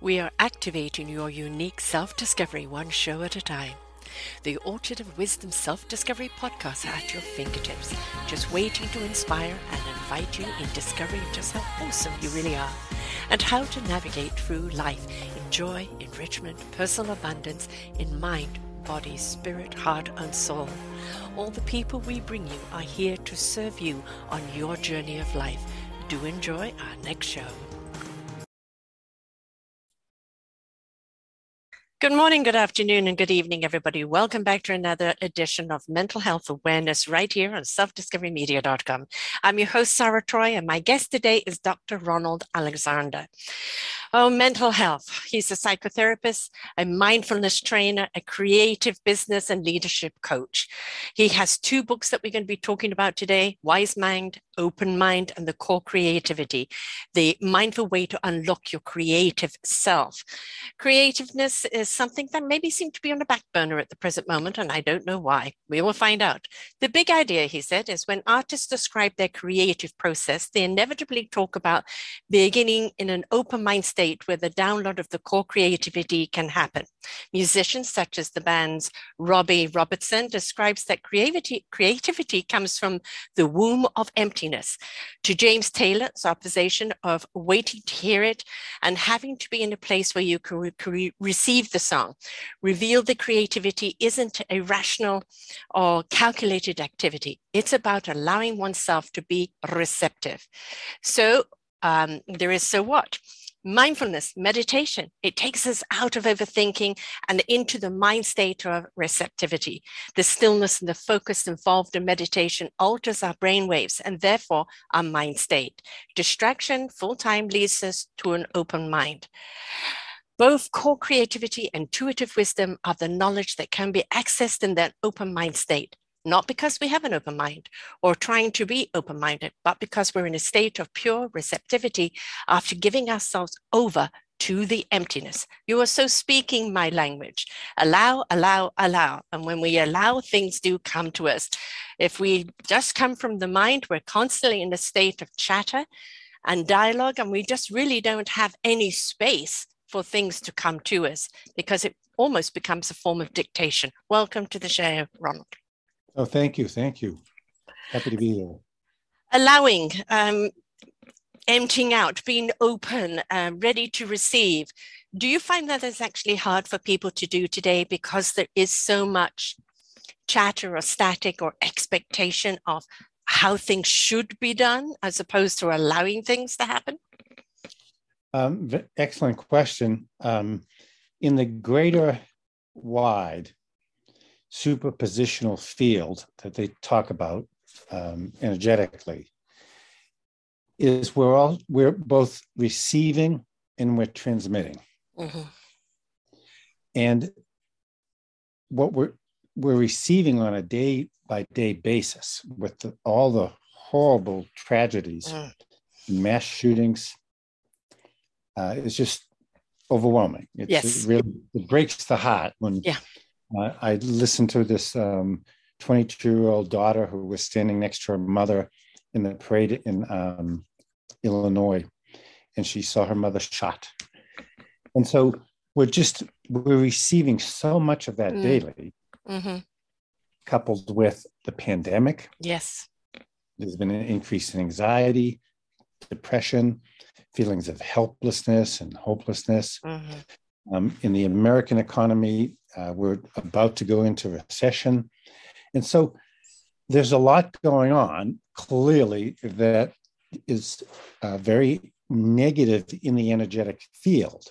We are activating your unique self discovery one show at a time. The Orchard of Wisdom Self Discovery podcast are at your fingertips, just waiting to inspire and invite you in discovering just how awesome you really are and how to navigate through life in joy, enrichment, personal abundance, in mind, body, spirit, heart, and soul. All the people we bring you are here to serve you on your journey of life. Do enjoy our next show. Good morning, good afternoon, and good evening, everybody. Welcome back to another edition of Mental Health Awareness right here on selfdiscoverymedia.com. I'm your host, Sarah Troy, and my guest today is Dr. Ronald Alexander. Oh, mental health. He's a psychotherapist, a mindfulness trainer, a creative business and leadership coach. He has two books that we're going to be talking about today Wise Mind, Open Mind, and the Core Creativity, the mindful way to unlock your creative self. Creativeness is something that maybe seems to be on the back burner at the present moment, and I don't know why. We will find out. The big idea, he said, is when artists describe their creative process, they inevitably talk about beginning in an open mind state where the download of the core creativity can happen. Musicians such as the band's Robbie Robertson describes that creativity, creativity comes from the womb of emptiness. To James Taylor's observation of waiting to hear it and having to be in a place where you can re- receive the song, reveal the creativity isn't a rational or calculated activity. It's about allowing oneself to be receptive. So um, there is so what? Mindfulness, meditation, it takes us out of overthinking and into the mind state of receptivity. The stillness and the focus involved in meditation alters our brain waves and therefore our mind state. Distraction full time leads us to an open mind. Both core creativity and intuitive wisdom are the knowledge that can be accessed in that open mind state not because we have an open mind or trying to be open minded, but because we're in a state of pure receptivity after giving ourselves over to the emptiness. You are so speaking my language. Allow, allow, allow. And when we allow, things do come to us. If we just come from the mind, we're constantly in a state of chatter and dialogue, and we just really don't have any space for things to come to us because it almost becomes a form of dictation. Welcome to the show, Ronald. Oh, thank you. Thank you. Happy to be here. Allowing, um, emptying out, being open, um, ready to receive. Do you find that it's actually hard for people to do today because there is so much chatter or static or expectation of how things should be done as opposed to allowing things to happen? Um, excellent question. Um, in the greater wide, superpositional field that they talk about um, energetically is we're all we're both receiving and we're transmitting mm-hmm. and what we're we're receiving on a day by day basis with the, all the horrible tragedies mm. mass shootings uh, is just overwhelming it's, yes. it really it breaks the heart when yeah uh, I listened to this 22 um, year old daughter who was standing next to her mother in the parade in um, Illinois, and she saw her mother shot. And so we're just we're receiving so much of that mm. daily, mm-hmm. coupled with the pandemic. Yes, there's been an increase in anxiety, depression, feelings of helplessness and hopelessness. Mm-hmm. Um, in the American economy, uh, we're about to go into recession. And so there's a lot going on, clearly, that is uh, very negative in the energetic field.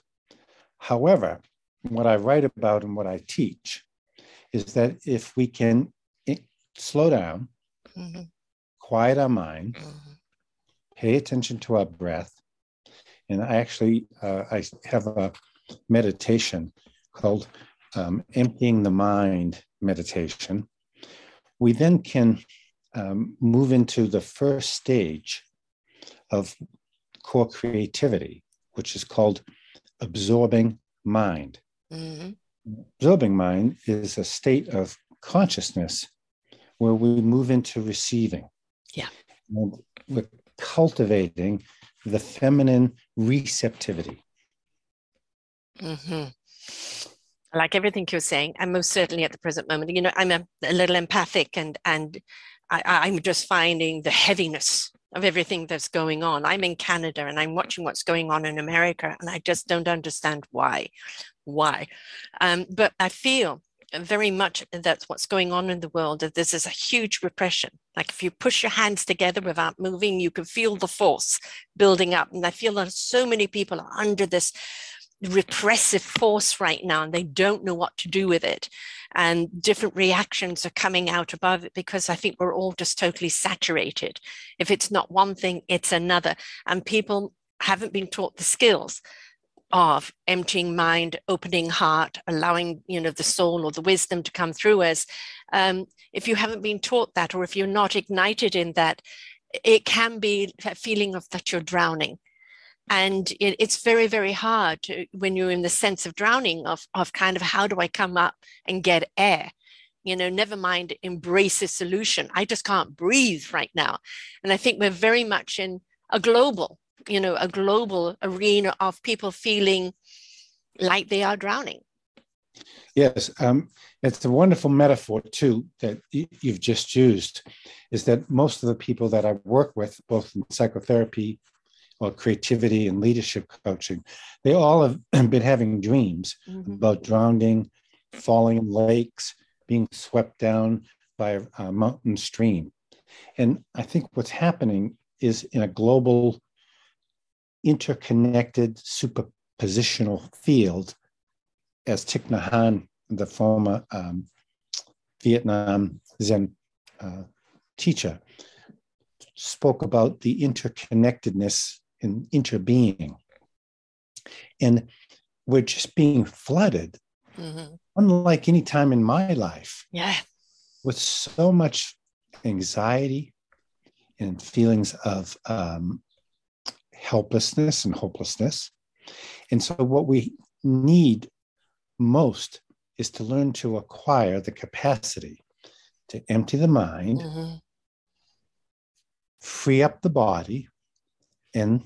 However, what I write about and what I teach is that if we can slow down, mm-hmm. quiet our mind, mm-hmm. pay attention to our breath, and I actually uh, I have a meditation called um, emptying the mind meditation, we then can um, move into the first stage of core creativity, which is called absorbing mind. Mm-hmm. Absorbing mind is a state of consciousness where we move into receiving. Yeah. And we're cultivating the feminine receptivity. Mm-hmm. Like everything you're saying, I'm most certainly at the present moment. You know, I'm a, a little empathic, and and I, I'm just finding the heaviness of everything that's going on. I'm in Canada, and I'm watching what's going on in America, and I just don't understand why, why. Um, but I feel very much that's what's going on in the world that this is a huge repression like if you push your hands together without moving you can feel the force building up and i feel that so many people are under this repressive force right now and they don't know what to do with it and different reactions are coming out above it because i think we're all just totally saturated if it's not one thing it's another and people haven't been taught the skills of emptying mind, opening heart, allowing you know the soul or the wisdom to come through us. Um, if you haven't been taught that, or if you're not ignited in that, it can be a feeling of that you're drowning. And it, it's very, very hard to, when you're in the sense of drowning of, of kind of how do I come up and get air? you know, never mind embrace a solution. I just can't breathe right now. And I think we're very much in a global you know a global arena of people feeling like they are drowning yes um, it's a wonderful metaphor too that you've just used is that most of the people that i work with both in psychotherapy or creativity and leadership coaching they all have been having dreams mm-hmm. about drowning falling in lakes being swept down by a mountain stream and i think what's happening is in a global interconnected superpositional field, as Thich Nhat Hanh, the former um, Vietnam Zen uh, teacher, spoke about the interconnectedness and interbeing. And we're just being flooded, mm-hmm. unlike any time in my life, yeah. with so much anxiety and feelings of um, helplessness and hopelessness. And so, what we need most is to learn to acquire the capacity to empty the mind, mm-hmm. free up the body, and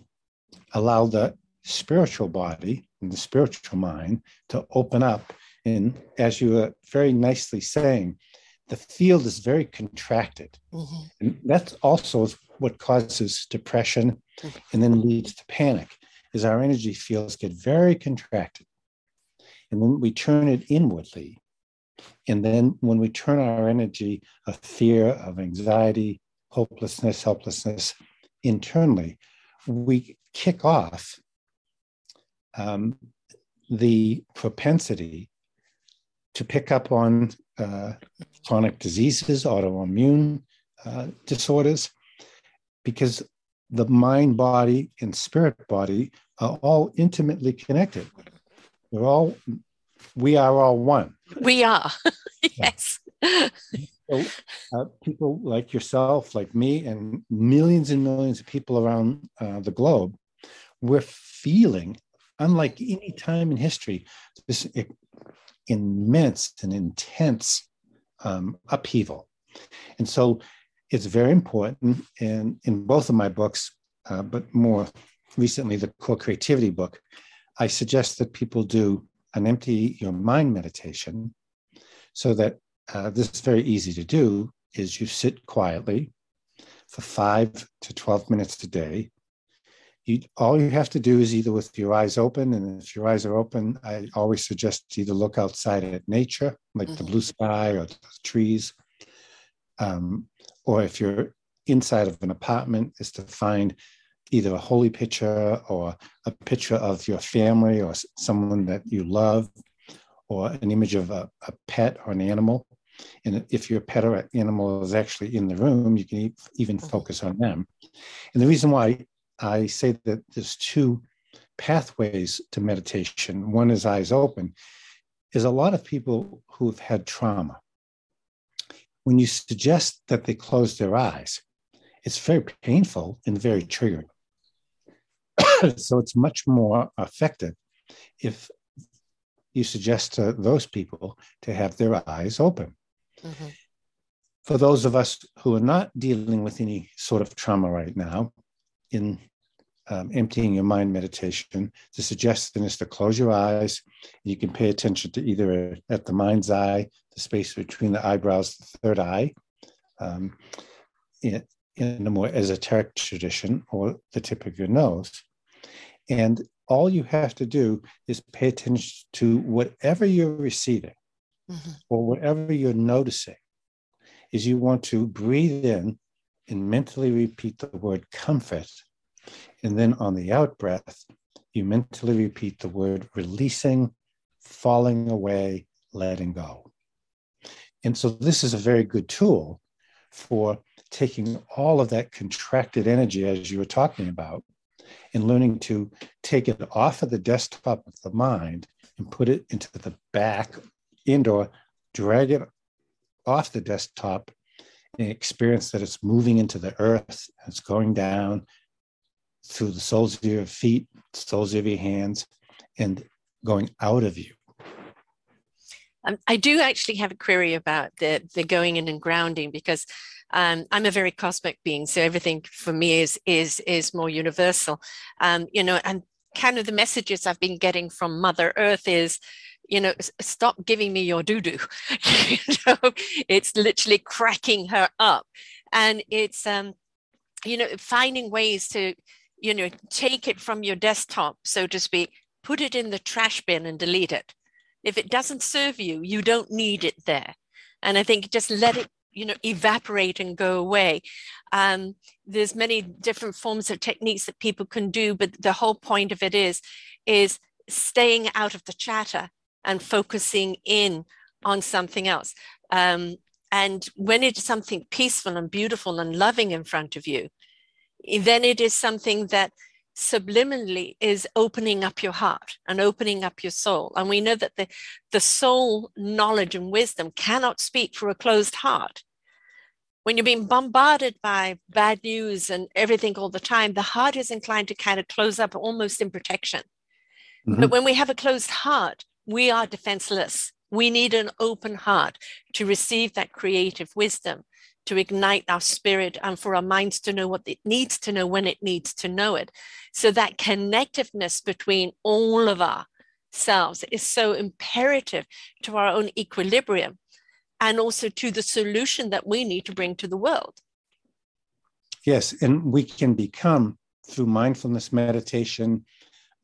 allow the spiritual body and the spiritual mind to open up. And as you were very nicely saying, the field is very contracted. Mm-hmm. And that's also what causes depression and then leads to panic is our energy fields get very contracted. And then we turn it inwardly. And then when we turn our energy of fear, of anxiety, hopelessness, helplessness internally, we kick off um, the propensity to pick up on uh, chronic diseases, autoimmune uh, disorders, because the mind body and spirit body are all intimately connected. We're all, we are all one. We are, yes. So, uh, people like yourself, like me, and millions and millions of people around uh, the globe, we're feeling, unlike any time in history, this immense and intense um, upheaval. And so it's very important. And in both of my books, uh, but more recently, the Core Creativity book, I suggest that people do an empty your mind meditation so that uh, this is very easy to do is you sit quietly for five to 12 minutes a day you, all you have to do is either with your eyes open, and if your eyes are open, I always suggest either look outside at nature, like mm-hmm. the blue sky or the trees, um, or if you're inside of an apartment, is to find either a holy picture or a picture of your family or someone that you love, or an image of a, a pet or an animal. And if your pet or animal is actually in the room, you can even mm-hmm. focus on them. And the reason why I say that there's two pathways to meditation. One is eyes open, is a lot of people who've had trauma. When you suggest that they close their eyes, it's very painful and very triggering. so it's much more effective if you suggest to those people to have their eyes open. Mm-hmm. For those of us who are not dealing with any sort of trauma right now, in um, emptying your mind meditation, the suggestion is to close your eyes. You can pay attention to either at the mind's eye, the space between the eyebrows, the third eye, um, in, in a more esoteric tradition, or the tip of your nose. And all you have to do is pay attention to whatever you're receiving mm-hmm. or whatever you're noticing. Is you want to breathe in and mentally repeat the word comfort and then on the out breath, you mentally repeat the word releasing, falling away, letting go. And so this is a very good tool for taking all of that contracted energy, as you were talking about, and learning to take it off of the desktop of the mind and put it into the back and or drag it off the desktop and experience that it's moving into the earth, it's going down, through the soles of your feet, soles of your hands, and going out of you. Um, I do actually have a query about the the going in and grounding because um, I'm a very cosmic being, so everything for me is is is more universal. Um, you know, and kind of the messages I've been getting from Mother Earth is, you know, stop giving me your doo doo. you know, it's literally cracking her up, and it's um, you know, finding ways to you know, take it from your desktop, so to speak, put it in the trash bin and delete it. If it doesn't serve you, you don't need it there. And I think just let it, you know, evaporate and go away. Um, there's many different forms of techniques that people can do, but the whole point of it is, is staying out of the chatter and focusing in on something else. Um, and when it's something peaceful and beautiful and loving in front of you, then it is something that subliminally is opening up your heart and opening up your soul. And we know that the, the soul knowledge and wisdom cannot speak for a closed heart. When you're being bombarded by bad news and everything all the time, the heart is inclined to kind of close up almost in protection. Mm-hmm. But when we have a closed heart, we are defenseless. We need an open heart to receive that creative wisdom to ignite our spirit and for our minds to know what it needs to know when it needs to know it. So that connectiveness between all of ourselves is so imperative to our own equilibrium and also to the solution that we need to bring to the world. Yes, and we can become through mindfulness meditation,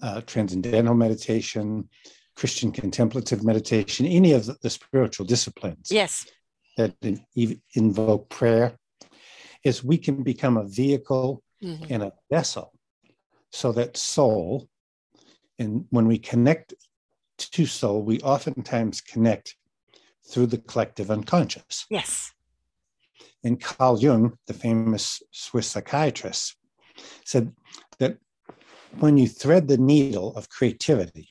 uh, transcendental meditation, Christian contemplative meditation, any of the, the spiritual disciplines. Yes that invoke prayer is we can become a vehicle mm-hmm. and a vessel so that soul and when we connect to soul we oftentimes connect through the collective unconscious yes and carl jung the famous swiss psychiatrist said that when you thread the needle of creativity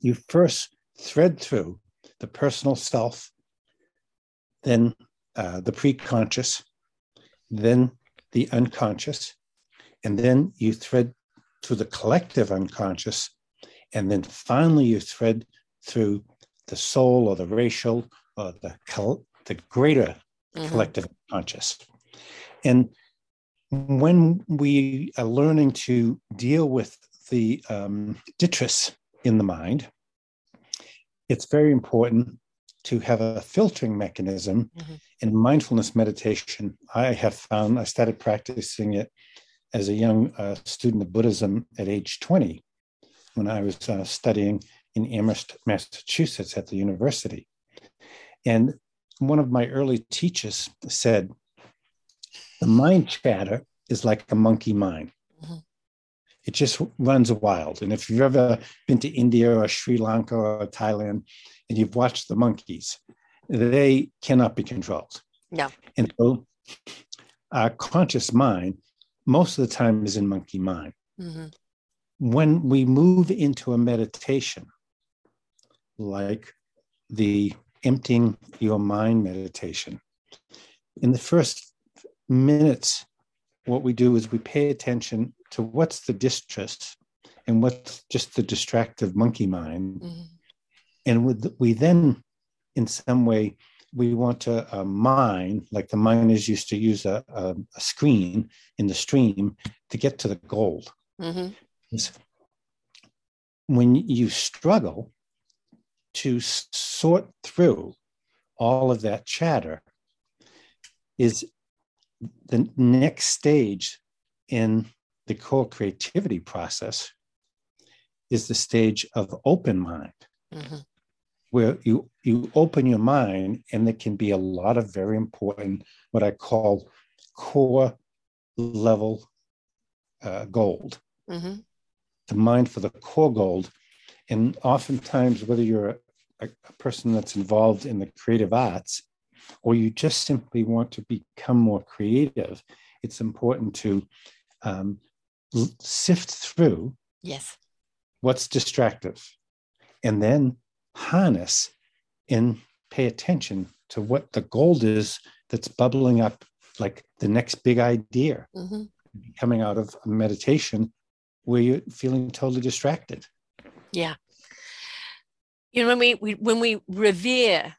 you first thread through the personal self then uh, the preconscious, then the unconscious, and then you thread to the collective unconscious, and then finally you thread through the soul or the racial or the, the greater mm-hmm. collective conscious. And when we are learning to deal with the um, detritus in the mind, it's very important to have a filtering mechanism mm-hmm. in mindfulness meditation. I have found, I started practicing it as a young uh, student of Buddhism at age 20 when I was uh, studying in Amherst, Massachusetts at the university. And one of my early teachers said, The mind chatter is like a monkey mind. Mm-hmm. It just runs wild. And if you've ever been to India or Sri Lanka or Thailand, and you've watched the monkeys, they cannot be controlled. No. And so our conscious mind, most of the time, is in monkey mind. Mm-hmm. When we move into a meditation, like the emptying your mind meditation, in the first minutes, what we do is we pay attention to what's the distress and what's just the distractive monkey mind. Mm-hmm and we then in some way we want to uh, mine like the miners used to use a, a, a, screen in the stream to get to the gold. Mm-hmm. When you struggle to sort through all of that chatter, is the next stage in the core creativity process is the stage of open mind, mm-hmm. where you you open your mind, and there can be a lot of very important what I call core level uh, gold. Mm-hmm. The mind for the core gold, and oftentimes, whether you're a, a person that's involved in the creative arts, or you just simply want to become more creative, it's important to um, sift through yes. what's distractive and then harness and pay attention to what the gold is that's bubbling up like the next big idea mm-hmm. coming out of a meditation where you're feeling totally distracted. Yeah. You know when we, we when we revere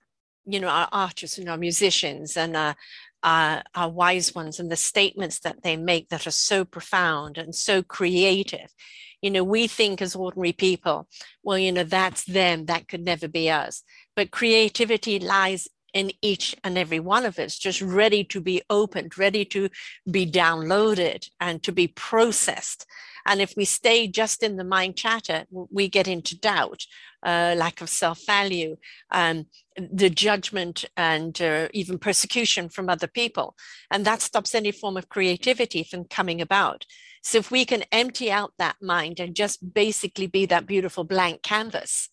you know our artists and our musicians and our, our, our wise ones and the statements that they make that are so profound and so creative. You know we think as ordinary people well you know that's them that could never be us. But creativity lies in each and every one of us just ready to be opened ready to be downloaded and to be processed and if we stay just in the mind chatter, we get into doubt, uh, lack of self value, um, the judgment, and uh, even persecution from other people. And that stops any form of creativity from coming about. So if we can empty out that mind and just basically be that beautiful blank canvas,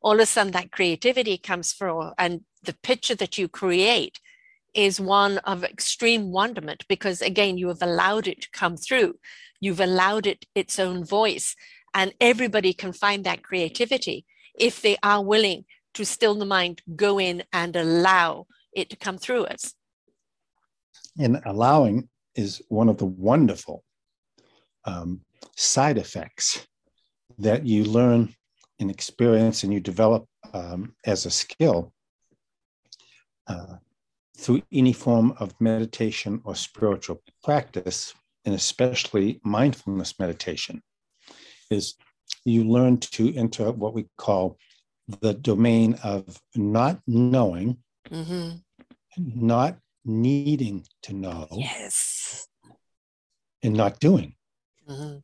all of a sudden that creativity comes through and the picture that you create is one of extreme wonderment because again you have allowed it to come through. You've allowed it its own voice and everybody can find that creativity if they are willing to still the mind go in and allow it to come through us. And allowing is one of the wonderful um, side effects that you learn and experience and you develop um, as a skill. Uh, through any form of meditation or spiritual practice, and especially mindfulness meditation, is you learn to enter what we call the domain of not knowing, mm-hmm. not needing to know. Yes. And not doing. Mm-hmm.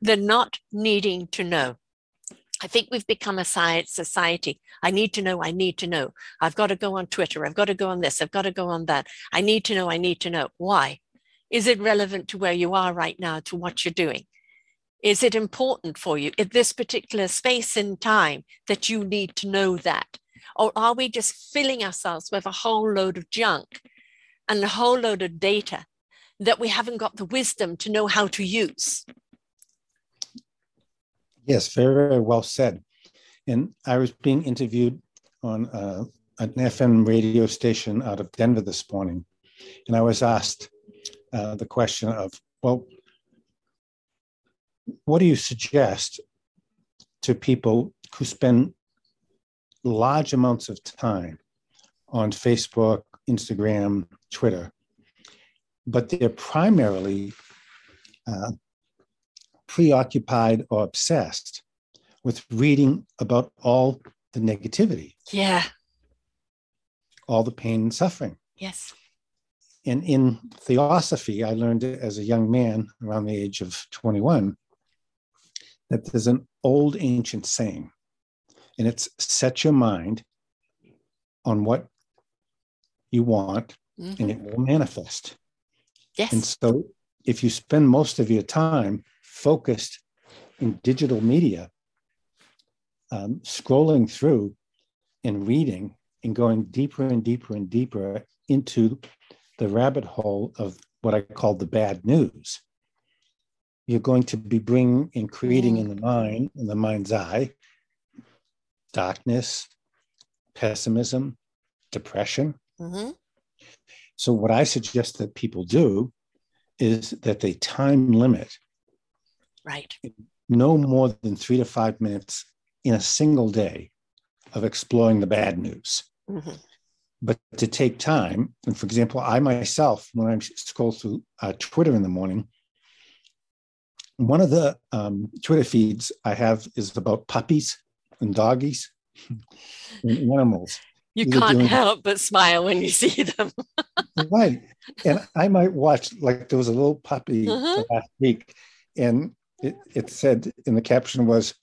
The not needing to know. I think we've become a science, society. I need to know, I need to know. I've got to go on Twitter. I've got to go on this. I've got to go on that. I need to know, I need to know. Why? Is it relevant to where you are right now, to what you're doing? Is it important for you at this particular space in time that you need to know that? Or are we just filling ourselves with a whole load of junk and a whole load of data that we haven't got the wisdom to know how to use? Yes, very, very well said. And I was being interviewed on uh, an FM radio station out of Denver this morning, and I was asked uh, the question of, well, what do you suggest to people who spend large amounts of time on Facebook, Instagram, Twitter, but they're primarily uh, preoccupied or obsessed with reading about all the negativity. Yeah. All the pain and suffering. Yes. And in theosophy, I learned as a young man around the age of 21 that there's an old ancient saying, and it's set your mind on what you want mm-hmm. and it will manifest. Yes. And so if you spend most of your time focused in digital media, um, scrolling through and reading and going deeper and deeper and deeper into the rabbit hole of what I call the bad news. You're going to be bringing and creating in the mind, in the mind's eye, darkness, pessimism, depression. Mm-hmm. So, what I suggest that people do is that they time limit Right. No more than three to five minutes in a single day of exploring the bad news. Mm-hmm. but to take time. And for example, I myself, when I scroll through uh, Twitter in the morning, one of the um, Twitter feeds I have is about puppies and doggies and animals. You can't help but smile when you see them. right. And I might watch, like, there was a little puppy uh-huh. last week, and it, it said in the caption was,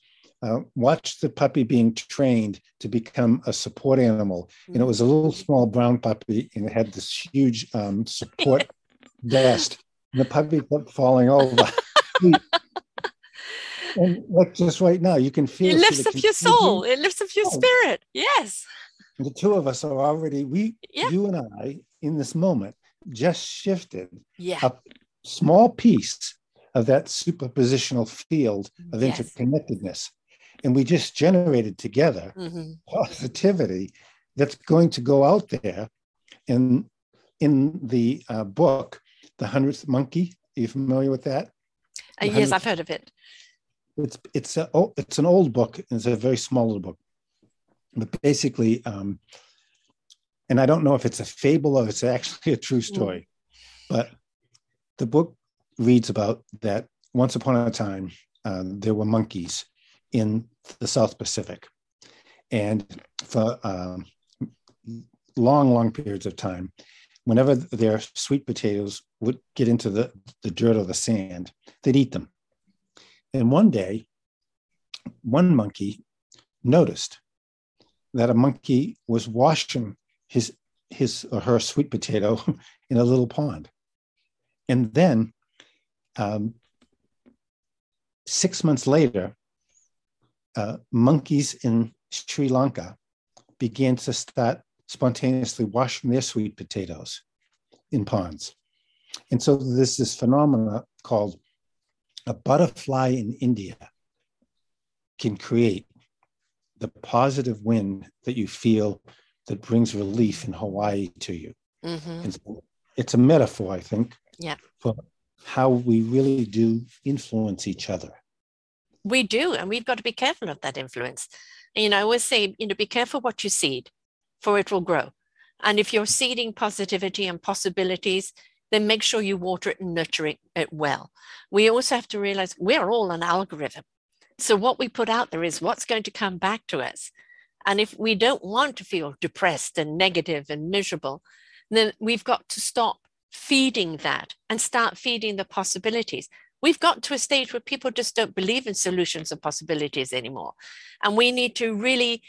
uh, watch the puppy being trained to become a support animal. And it was a little small brown puppy, and it had this huge um, support vest. And the puppy kept falling over. and like just right now, you can feel it lifts up your soul. It lifts up your spirit. Yes. The two of us are already we, yeah. you and I, in this moment, just shifted yeah. a small piece of that superpositional field of yes. interconnectedness and we just generated together mm-hmm. positivity that's going to go out there in in the uh, book the hundredth monkey are you familiar with that uh, yes i've heard of it it's it's a oh, it's an old book it's a very small little book but basically um, and i don't know if it's a fable or it's actually a true mm. story mm. but the book reads about that once upon a time uh, there were monkeys in the South Pacific. And for um, long, long periods of time, whenever their sweet potatoes would get into the, the dirt or the sand, they'd eat them. And one day, one monkey noticed that a monkey was washing his his or her sweet potato in a little pond. And then um, six months later, uh, monkeys in Sri Lanka began to start spontaneously washing their sweet potatoes in ponds. And so there's this phenomena called a butterfly in India can create the positive wind that you feel that brings relief in Hawaii to you. Mm-hmm. So it's a metaphor, I think, yeah. for how we really do influence each other we do, and we've got to be careful of that influence. You know, I always say, you know, be careful what you seed, for it will grow. And if you're seeding positivity and possibilities, then make sure you water it and nurture it well. We also have to realize we're all an algorithm. So what we put out there is what's going to come back to us. And if we don't want to feel depressed and negative and miserable, then we've got to stop feeding that and start feeding the possibilities. We've got to a stage where people just don't believe in solutions and possibilities anymore. And we need to really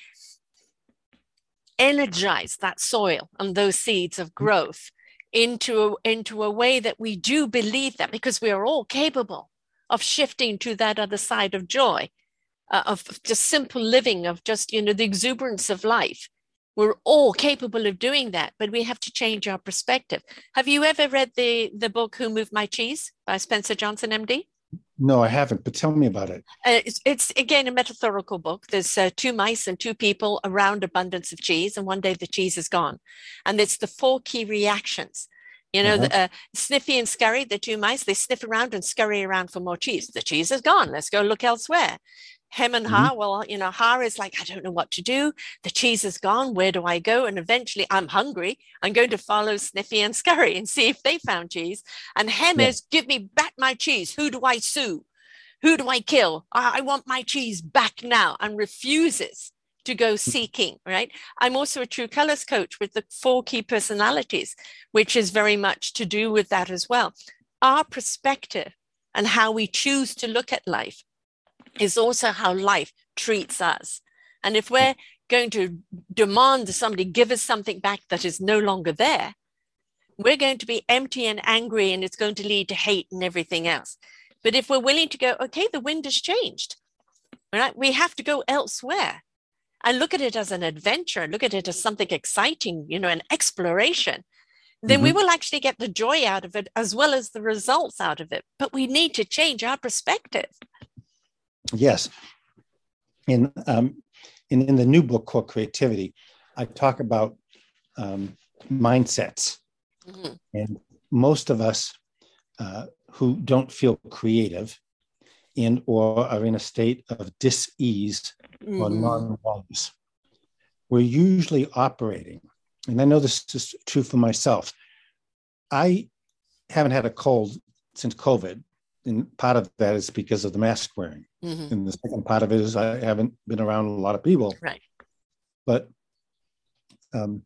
energize that soil and those seeds of growth into a, into a way that we do believe that because we are all capable of shifting to that other side of joy uh, of just simple living of just you know the exuberance of life we're all capable of doing that, but we have to change our perspective. Have you ever read the, the book Who Moved My Cheese by Spencer Johnson, MD? No, I haven't, but tell me about it. Uh, it's, it's, again a metaphorical book. There's uh, two mice and two people around abundance of cheese, and one day the cheese is gone. And it's the four key reactions. You know, uh-huh. the, uh, Sniffy and Scurry, the two mice, they sniff around and scurry around for more cheese. The cheese is gone. Let's go look elsewhere hem and Haw. Mm-hmm. Well, you know, Haw is like, I don't know what to do. The cheese is gone. Where do I go? And eventually I'm hungry. I'm going to follow Sniffy and Scurry and see if they found cheese. And hem yeah. is, give me back my cheese. Who do I sue? Who do I kill? I, I want my cheese back now and refuses to go mm. seeking, right? I'm also a true colors coach with the four key personalities, which is very much to do with that as well. Our perspective and how we choose to look at life is also how life treats us. And if we're going to demand somebody give us something back that is no longer there, we're going to be empty and angry, and it's going to lead to hate and everything else. But if we're willing to go, okay, the wind has changed, right? We have to go elsewhere and look at it as an adventure, look at it as something exciting, you know, an exploration. Then mm-hmm. we will actually get the joy out of it as well as the results out of it. But we need to change our perspective. Yes. In, um, in, in the new book called Creativity, I talk about um, mindsets. Mm-hmm. And most of us uh, who don't feel creative and or are in a state of dis-ease mm-hmm. or non-wellness, we're usually operating and I know this is true for myself. I haven't had a cold since COVID, and part of that is because of the mask wearing. Mm-hmm. And the second part of it is I haven't been around a lot of people. Right. But um,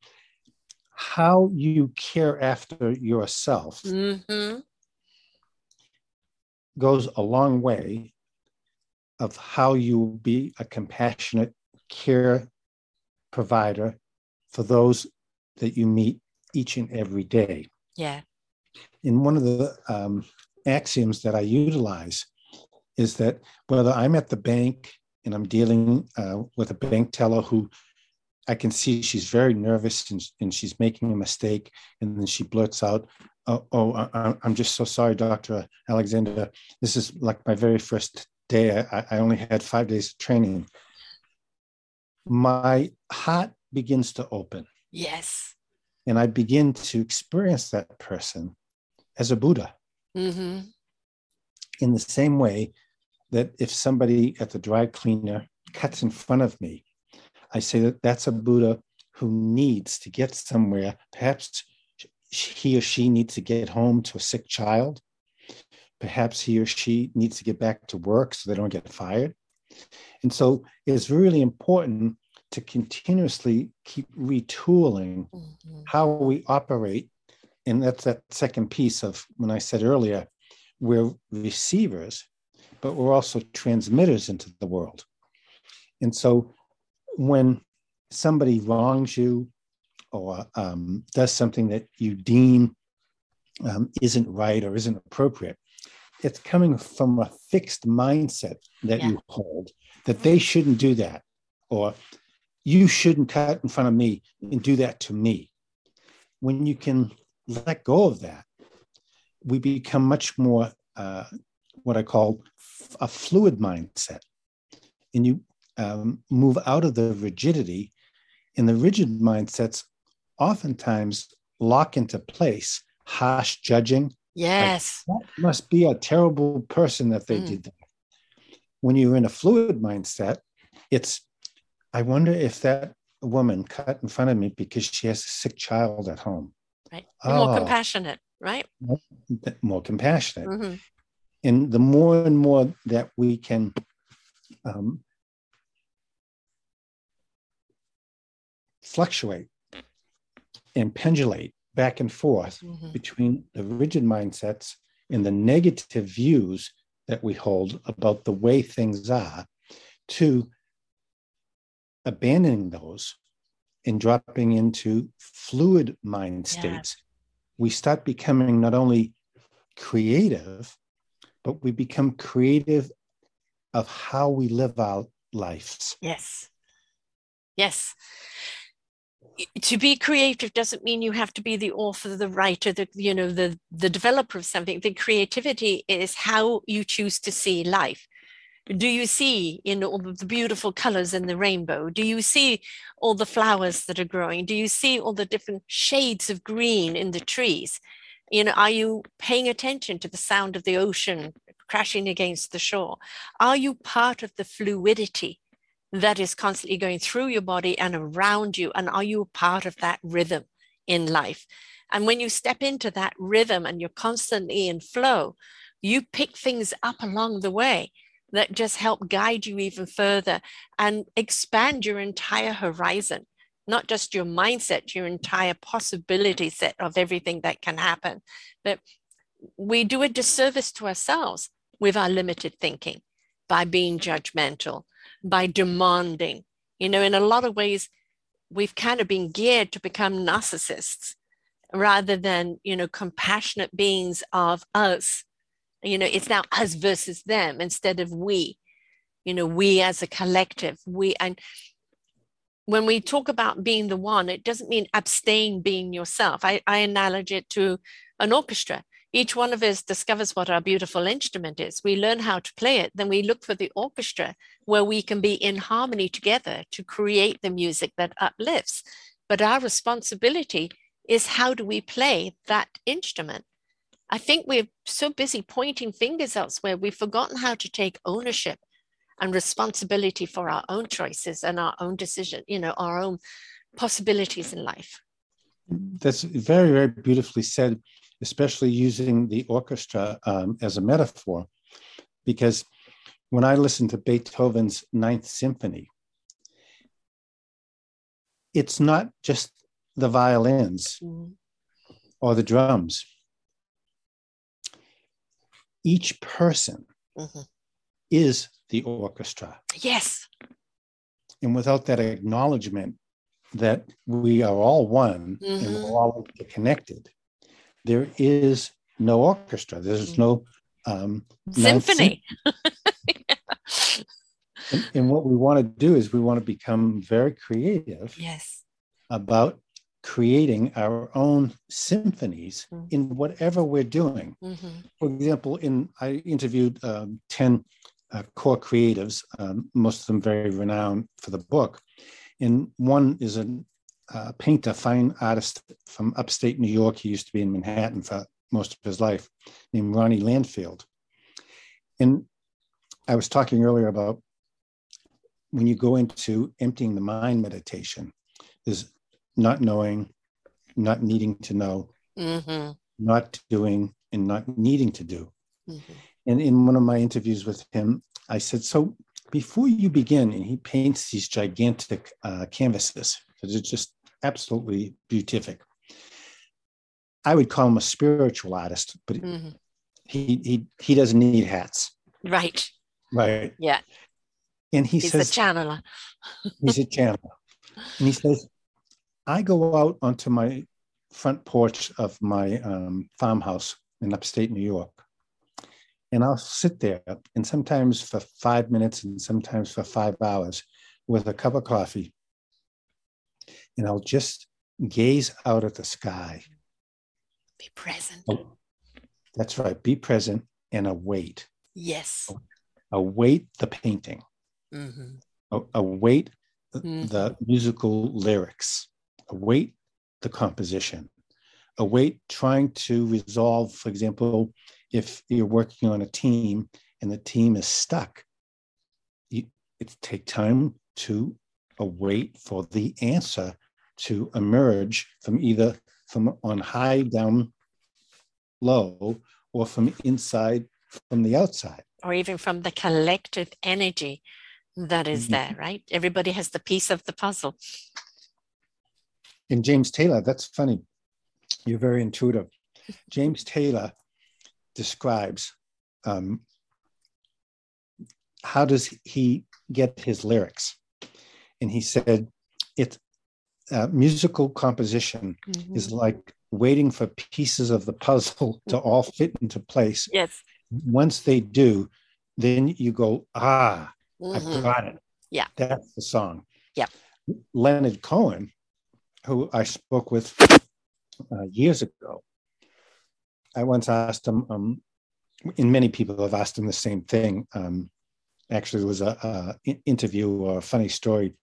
how you care after yourself mm-hmm. goes a long way of how you be a compassionate care provider for those that you meet each and every day. Yeah. In one of the um, axioms that I utilize is that whether I'm at the bank and I'm dealing uh, with a bank teller who I can see she's very nervous and, and she's making a mistake, and then she blurts out, "Oh, oh I, am just so sorry, Doctor Alexander. This is like my very first day. I, I only had five days of training." My heart begins to open. Yes. And I begin to experience that person as a Buddha. Mm-hmm. In the same way that if somebody at the dry cleaner cuts in front of me, I say that that's a Buddha who needs to get somewhere. Perhaps he or she needs to get home to a sick child. Perhaps he or she needs to get back to work so they don't get fired. And so it's really important to continuously keep retooling mm-hmm. how we operate. And that's that second piece of when I said earlier, we're receivers, but we're also transmitters into the world. And so when somebody wrongs you or um, does something that you deem um, isn't right or isn't appropriate, it's coming from a fixed mindset that yeah. you hold that they shouldn't do that or you shouldn't cut in front of me and do that to me. When you can let go of that, we become much more uh, what I call a fluid mindset. And you um, move out of the rigidity. And the rigid mindsets oftentimes lock into place harsh judging. Yes. Like, that must be a terrible person that they mm. did that. When you're in a fluid mindset, it's I wonder if that woman cut in front of me because she has a sick child at home. Right. Oh, more compassionate, right? More, more compassionate. Mm-hmm. And the more and more that we can um, fluctuate and pendulate back and forth mm-hmm. between the rigid mindsets and the negative views that we hold about the way things are to abandoning those and dropping into fluid mind states, yeah. we start becoming not only creative, but we become creative of how we live our lives. Yes. Yes. To be creative doesn't mean you have to be the author, the writer, the you know, the the developer of something. The creativity is how you choose to see life do you see in all the beautiful colors in the rainbow? Do you see all the flowers that are growing? Do you see all the different shades of green in the trees? You know are you paying attention to the sound of the ocean crashing against the shore? Are you part of the fluidity that is constantly going through your body and around you? And are you part of that rhythm in life? And when you step into that rhythm and you're constantly in flow you pick things up along the way that just help guide you even further and expand your entire horizon, not just your mindset, your entire possibility set of everything that can happen. But we do a disservice to ourselves with our limited thinking by being judgmental, by demanding. You know, in a lot of ways, we've kind of been geared to become narcissists rather than, you know, compassionate beings of us you know it's now us versus them instead of we you know we as a collective we and when we talk about being the one it doesn't mean abstain being yourself. I, I analogize it to an orchestra. Each one of us discovers what our beautiful instrument is. We learn how to play it. Then we look for the orchestra where we can be in harmony together to create the music that uplifts. But our responsibility is how do we play that instrument I think we're so busy pointing fingers elsewhere, we've forgotten how to take ownership and responsibility for our own choices and our own decision, you know, our own possibilities in life. That's very, very beautifully said, especially using the orchestra um, as a metaphor, because when I listen to Beethoven's Ninth Symphony, it's not just the violins mm. or the drums. Each person mm-hmm. is the orchestra. Yes. And without that acknowledgement that we are all one mm-hmm. and we're mm-hmm. all connected, there is no orchestra. There's mm-hmm. no um, symphony. and, and, what we want to do is we want to become very creative. Yes. About creating our own symphonies mm-hmm. in whatever we're doing. Mm-hmm. For example, in I interviewed um, ten uh, core creatives, um, most of them very renowned for the book, and one is a uh, painter, fine artist from upstate New York. He used to be in Manhattan for most of his life, named Ronnie Landfield. And I was talking earlier about when you go into emptying the mind meditation, there's not knowing, not needing to know, mm-hmm. not doing, and not needing to do. Mm-hmm. And in one of my interviews with him, I said, So before you begin, and he paints these gigantic uh, canvases, because it's just absolutely beatific. I would call him a spiritual artist, but mm-hmm. he he he doesn't need hats. Right. Right. Yeah. And he he's says, a channeler. he's a channeler. And he says, I go out onto my front porch of my um, farmhouse in upstate New York. And I'll sit there, and sometimes for five minutes, and sometimes for five hours, with a cup of coffee. And I'll just gaze out at the sky. Be present. Oh, that's right. Be present and await. Yes. Await the painting. Mm-hmm. Await mm-hmm. the musical lyrics. Await the composition. Await trying to resolve, for example, if you're working on a team and the team is stuck, you, it take time to await for the answer to emerge from either from on high down low or from inside from the outside or even from the collective energy that is mm-hmm. there right everybody has the piece of the puzzle in james taylor that's funny you're very intuitive james taylor describes um, how does he get his lyrics and he said it's uh, musical composition mm-hmm. is like waiting for pieces of the puzzle to all fit into place. Yes. Once they do, then you go, ah, mm-hmm. I've got it. Yeah. That's the song. Yeah. Leonard Cohen, who I spoke with uh, years ago, I once asked him, um, and many people have asked him the same thing. Um, actually, there was a, a interview or a funny story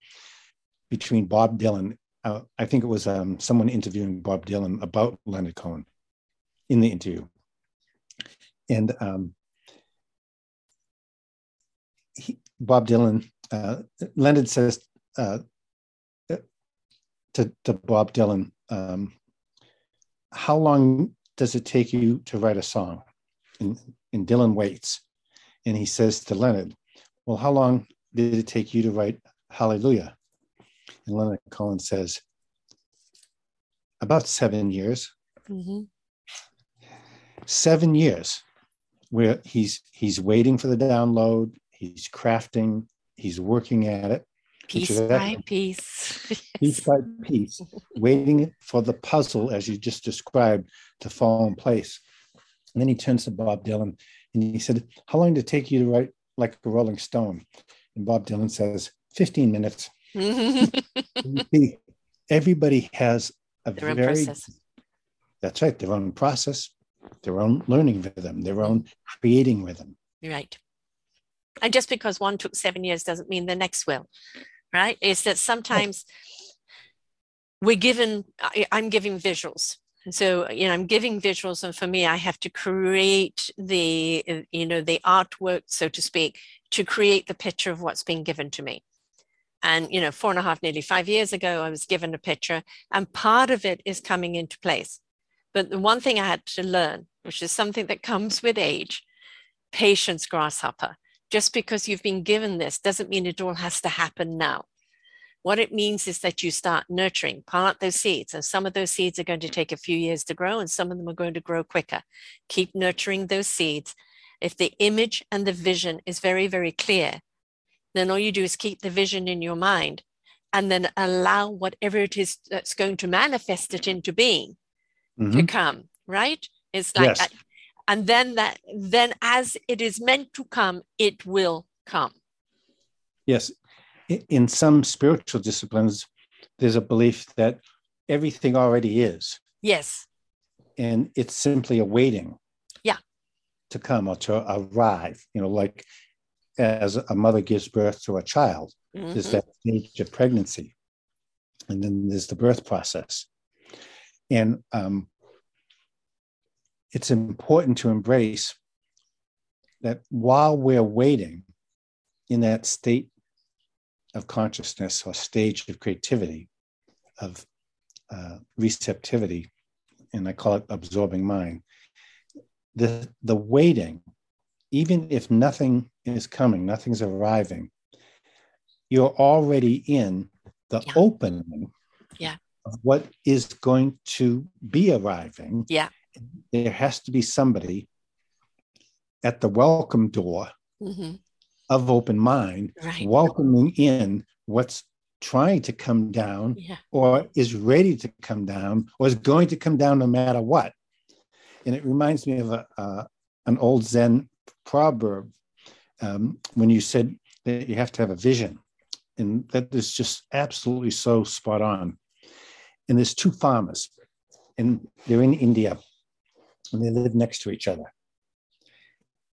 between Bob Dylan uh, I think it was um, someone interviewing Bob Dylan about Leonard Cohen in the interview. And um, he, Bob Dylan, uh, Leonard says uh, to, to Bob Dylan, um, How long does it take you to write a song? And, and Dylan waits. And he says to Leonard, Well, how long did it take you to write Hallelujah? And Leonard Cohen says, about seven years. Mm-hmm. Seven years where he's he's waiting for the download, he's crafting, he's working at it. Piece by piece. piece by piece, waiting for the puzzle, as you just described, to fall in place. And then he turns to Bob Dylan and he said, How long did it take you to write like a Rolling Stone? And Bob Dylan says, 15 minutes. everybody has a their very, process. That's right, their own process, their own learning rhythm, their own creating rhythm. Right. And just because one took seven years doesn't mean the next will, right? Is that sometimes we're given, I, I'm giving visuals so you know i'm giving visuals and for me i have to create the you know the artwork so to speak to create the picture of what's being given to me And, you know, four and a half, nearly five years ago, I was given a picture, and part of it is coming into place. But the one thing I had to learn, which is something that comes with age, patience, grasshopper. Just because you've been given this doesn't mean it all has to happen now. What it means is that you start nurturing, plant those seeds, and some of those seeds are going to take a few years to grow, and some of them are going to grow quicker. Keep nurturing those seeds. If the image and the vision is very, very clear, then all you do is keep the vision in your mind and then allow whatever it is that's going to manifest it into being mm-hmm. to come, right? It's like, yes. And then that, then as it is meant to come, it will come. Yes in some spiritual disciplines, there's a belief that everything already is. Yes. And it's simply awaiting. Yeah. To come or to arrive, you know, like as a mother gives birth to a child, mm-hmm. there's that stage of pregnancy. And then there's the birth process. And um, it's important to embrace that while we're waiting in that state of consciousness or stage of creativity, of uh, receptivity, and I call it absorbing mind. The, the waiting, even if nothing is coming, nothing's arriving, you're already in the yeah. opening yeah. of what is going to be arriving. Yeah. There has to be somebody at the welcome door mm-hmm of open mind, right. welcoming in what's trying to come down yeah. or is ready to come down or is going to come down no matter what. And it reminds me of a, uh, an old Zen proverb um, when you said that you have to have a vision. And that is just absolutely so spot on. And there's two farmers, and they're in India, and they live next to each other.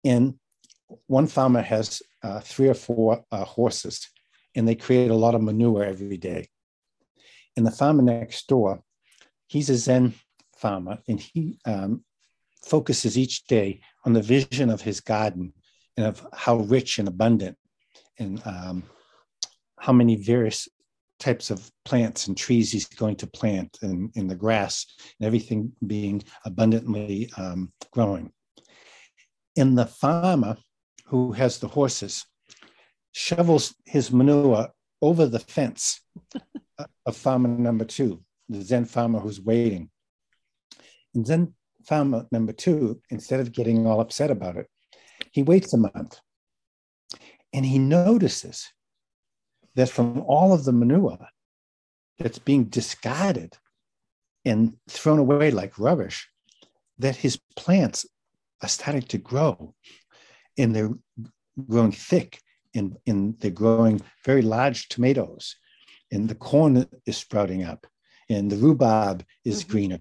And one farmer has uh, three or four uh, horses, and they create a lot of manure every day. And the farmer next door, he's a Zen farmer, and he um, focuses each day on the vision of his garden and of how rich and abundant and um, how many various types of plants and trees he's going to plant and in the grass and everything being abundantly um, growing. And the farmer who has the horses, shovels his manure over the fence of farmer number two, the Zen farmer who's waiting. And Zen farmer number two, instead of getting all upset about it, he waits a month and he notices that from all of the manure that's being discarded and thrown away like rubbish, that his plants are starting to grow. And they're growing thick and, and they're growing very large tomatoes. And the corn is sprouting up and the rhubarb is mm-hmm. greener.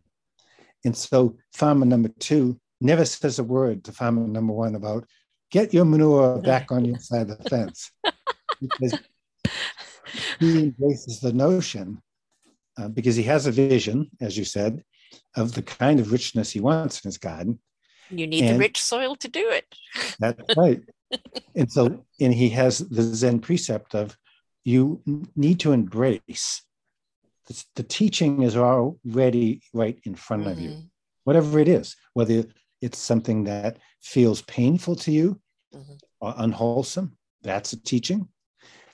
And so farmer number two never says a word to farmer number one about get your manure back on your side of the fence. Because he embraces the notion uh, because he has a vision as you said of the kind of richness he wants in his garden you need and the rich soil to do it. that's right. and so, and he has the Zen precept of you need to embrace the, the teaching is already right in front mm-hmm. of you, mm-hmm. whatever it is, whether it's something that feels painful to you mm-hmm. or unwholesome, that's a teaching.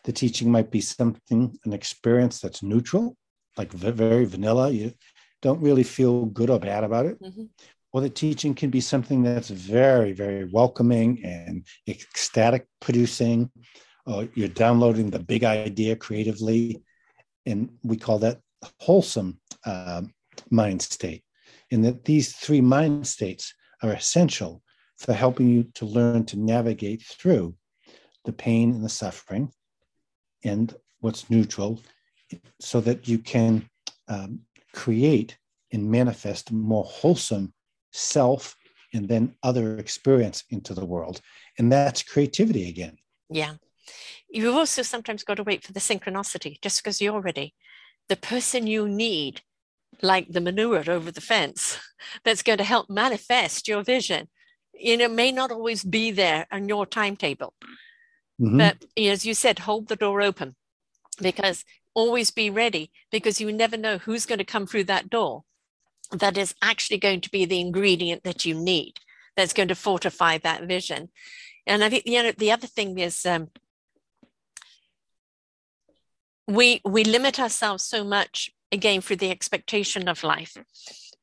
The teaching might be something, an experience that's neutral, like very vanilla. You don't really feel good or bad about it. Mm-hmm or the teaching can be something that's very, very welcoming and ecstatic producing. Or you're downloading the big idea creatively. And we call that wholesome uh, mind state. And that these three mind states are essential for helping you to learn to navigate through the pain and the suffering and what's neutral so that you can um, create and manifest more wholesome self and then other experience into the world. And that's creativity again. Yeah. You've also sometimes got to wait for the synchronicity just because you're ready. The person you need, like the manure over the fence, that's going to help manifest your vision, you know, may not always be there on your timetable. Mm-hmm. But as you said, hold the door open because always be ready because you never know who's going to come through that door that is actually going to be the ingredient that you need that's going to fortify that vision and i think you know the other thing is um, we we limit ourselves so much again through the expectation of life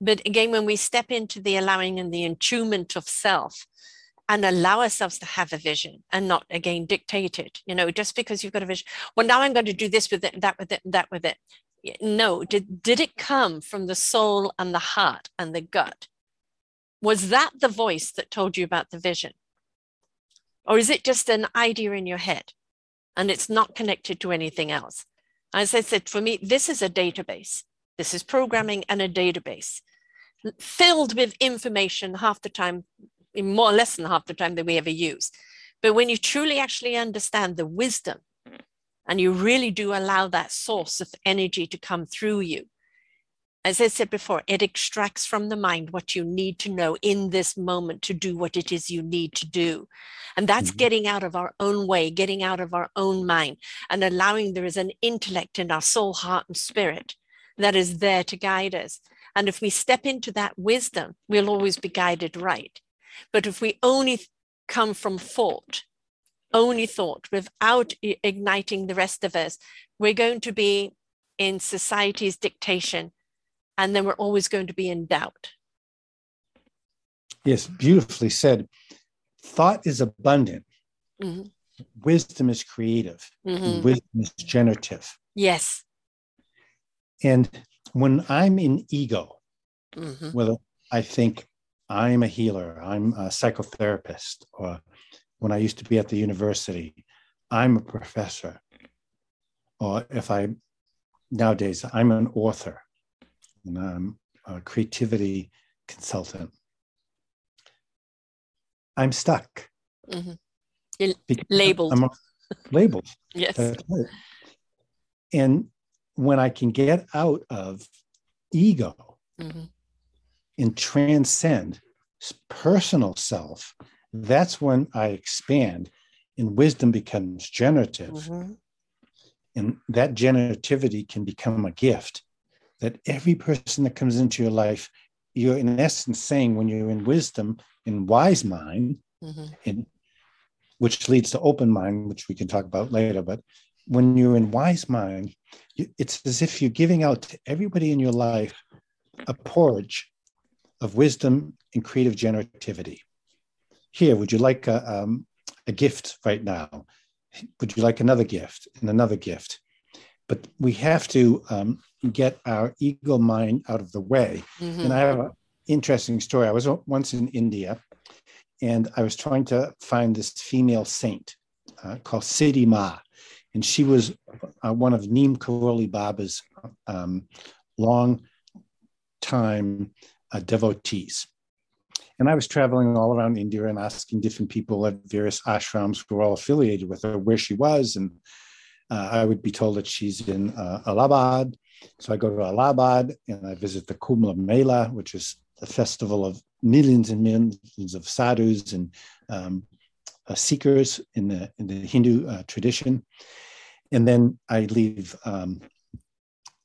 but again when we step into the allowing and the attunement of self and allow ourselves to have a vision and not again dictate it you know just because you've got a vision well now i'm going to do this with it that with it that with it. No did did it come from the soul and the heart and the gut? Was that the voice that told you about the vision? Or is it just an idea in your head and it's not connected to anything else? As i said for me this is a database. This is programming and a database filled with information half the time more or less than half the time that we ever use. But when you truly actually understand the wisdom and you really do allow that source of energy to come through you, as I said before, it extracts from the mind what you need to know in this moment to do what it is you need to do. And that's mm-hmm. getting out of our own way, getting out of our own mind, and allowing there is an intellect in our soul, heart, and spirit that is there to guide us. And if we step into that wisdom, we'll always be guided right. But if we only come from thought, only thought, without igniting the rest of us, we're going to be in society's dictation, and then we're always going to be in doubt. Yes, beautifully said. Thought is abundant. Mm-hmm. Wisdom is creative. Mm-hmm. Wisdom is generative. Yes. And when I'm in ego, mm-hmm. whether I think I'm a healer, I'm a psychotherapist, or when I used to be at the university, I'm a professor. Or if I nowadays, I'm an author and I'm a creativity consultant. I'm stuck. Mm-hmm. labeled. I'm labeled. yes. And when I can get out of ego, mm-hmm and transcend personal self, that's when I expand and wisdom becomes generative. Mm-hmm. And that generativity can become a gift that every person that comes into your life, you're in essence saying when you're in wisdom, in wise mind, mm-hmm. in, which leads to open mind, which we can talk about later. But when you're in wise mind, it's as if you're giving out to everybody in your life a porridge of wisdom and creative generativity. Here, would you like a, um, a gift right now? Would you like another gift and another gift? But we have to um, get our ego mind out of the way. Mm-hmm. And I have an interesting story. I was once in India and I was trying to find this female saint uh, called Siddhi Ma. And she was uh, one of Neem Karoli Baba's um, long time uh, devotees. And I was traveling all around India and asking different people at various ashrams who were all affiliated with her where she was. And uh, I would be told that she's in uh, Allahabad. So I go to Allahabad and I visit the Kumbh Mela, which is the festival of millions and millions of sadhus and um, uh, seekers in the, in the Hindu uh, tradition. And then I leave um,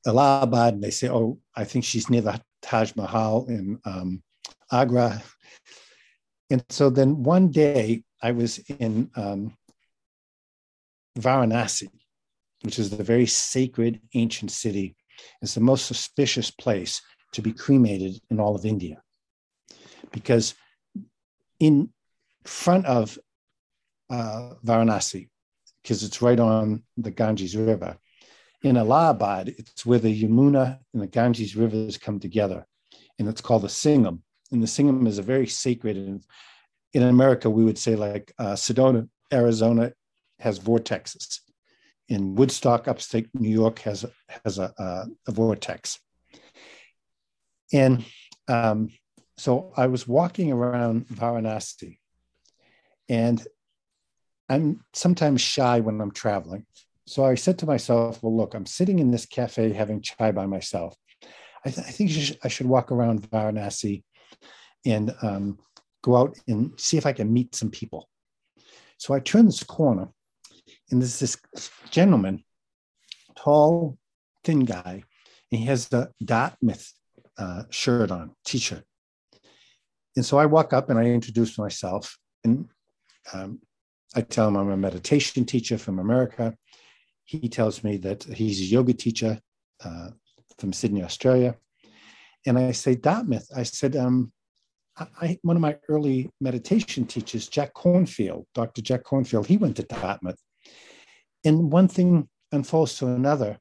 Allahabad and they say, oh, I think she's near the Taj Mahal in um, Agra. And so then one day I was in um, Varanasi, which is the very sacred ancient city. It's the most suspicious place to be cremated in all of India. Because in front of uh, Varanasi, because it's right on the Ganges River, in Allahabad, it's where the Yamuna and the Ganges rivers come together, and it's called the Sangam. And the Sangam is a very sacred, and in America, we would say like uh, Sedona, Arizona has vortexes. In Woodstock, upstate New York, has has a, a, a vortex. And um, so I was walking around Varanasi, and I'm sometimes shy when I'm traveling. So I said to myself, well, look, I'm sitting in this cafe having chai by myself. I, th- I think should, I should walk around Varanasi and um, go out and see if I can meet some people. So I turn this corner, and there's this gentleman tall, thin guy, and he has the Dartmouth uh, shirt on, t-shirt. And so I walk up and I introduce myself, and um, I tell him I'm a meditation teacher from America. He tells me that he's a yoga teacher uh, from Sydney, Australia. And I say, Dartmouth, I said, um, I, one of my early meditation teachers, Jack Kornfield, Dr. Jack Kornfield, he went to Dartmouth. And one thing unfolds to another.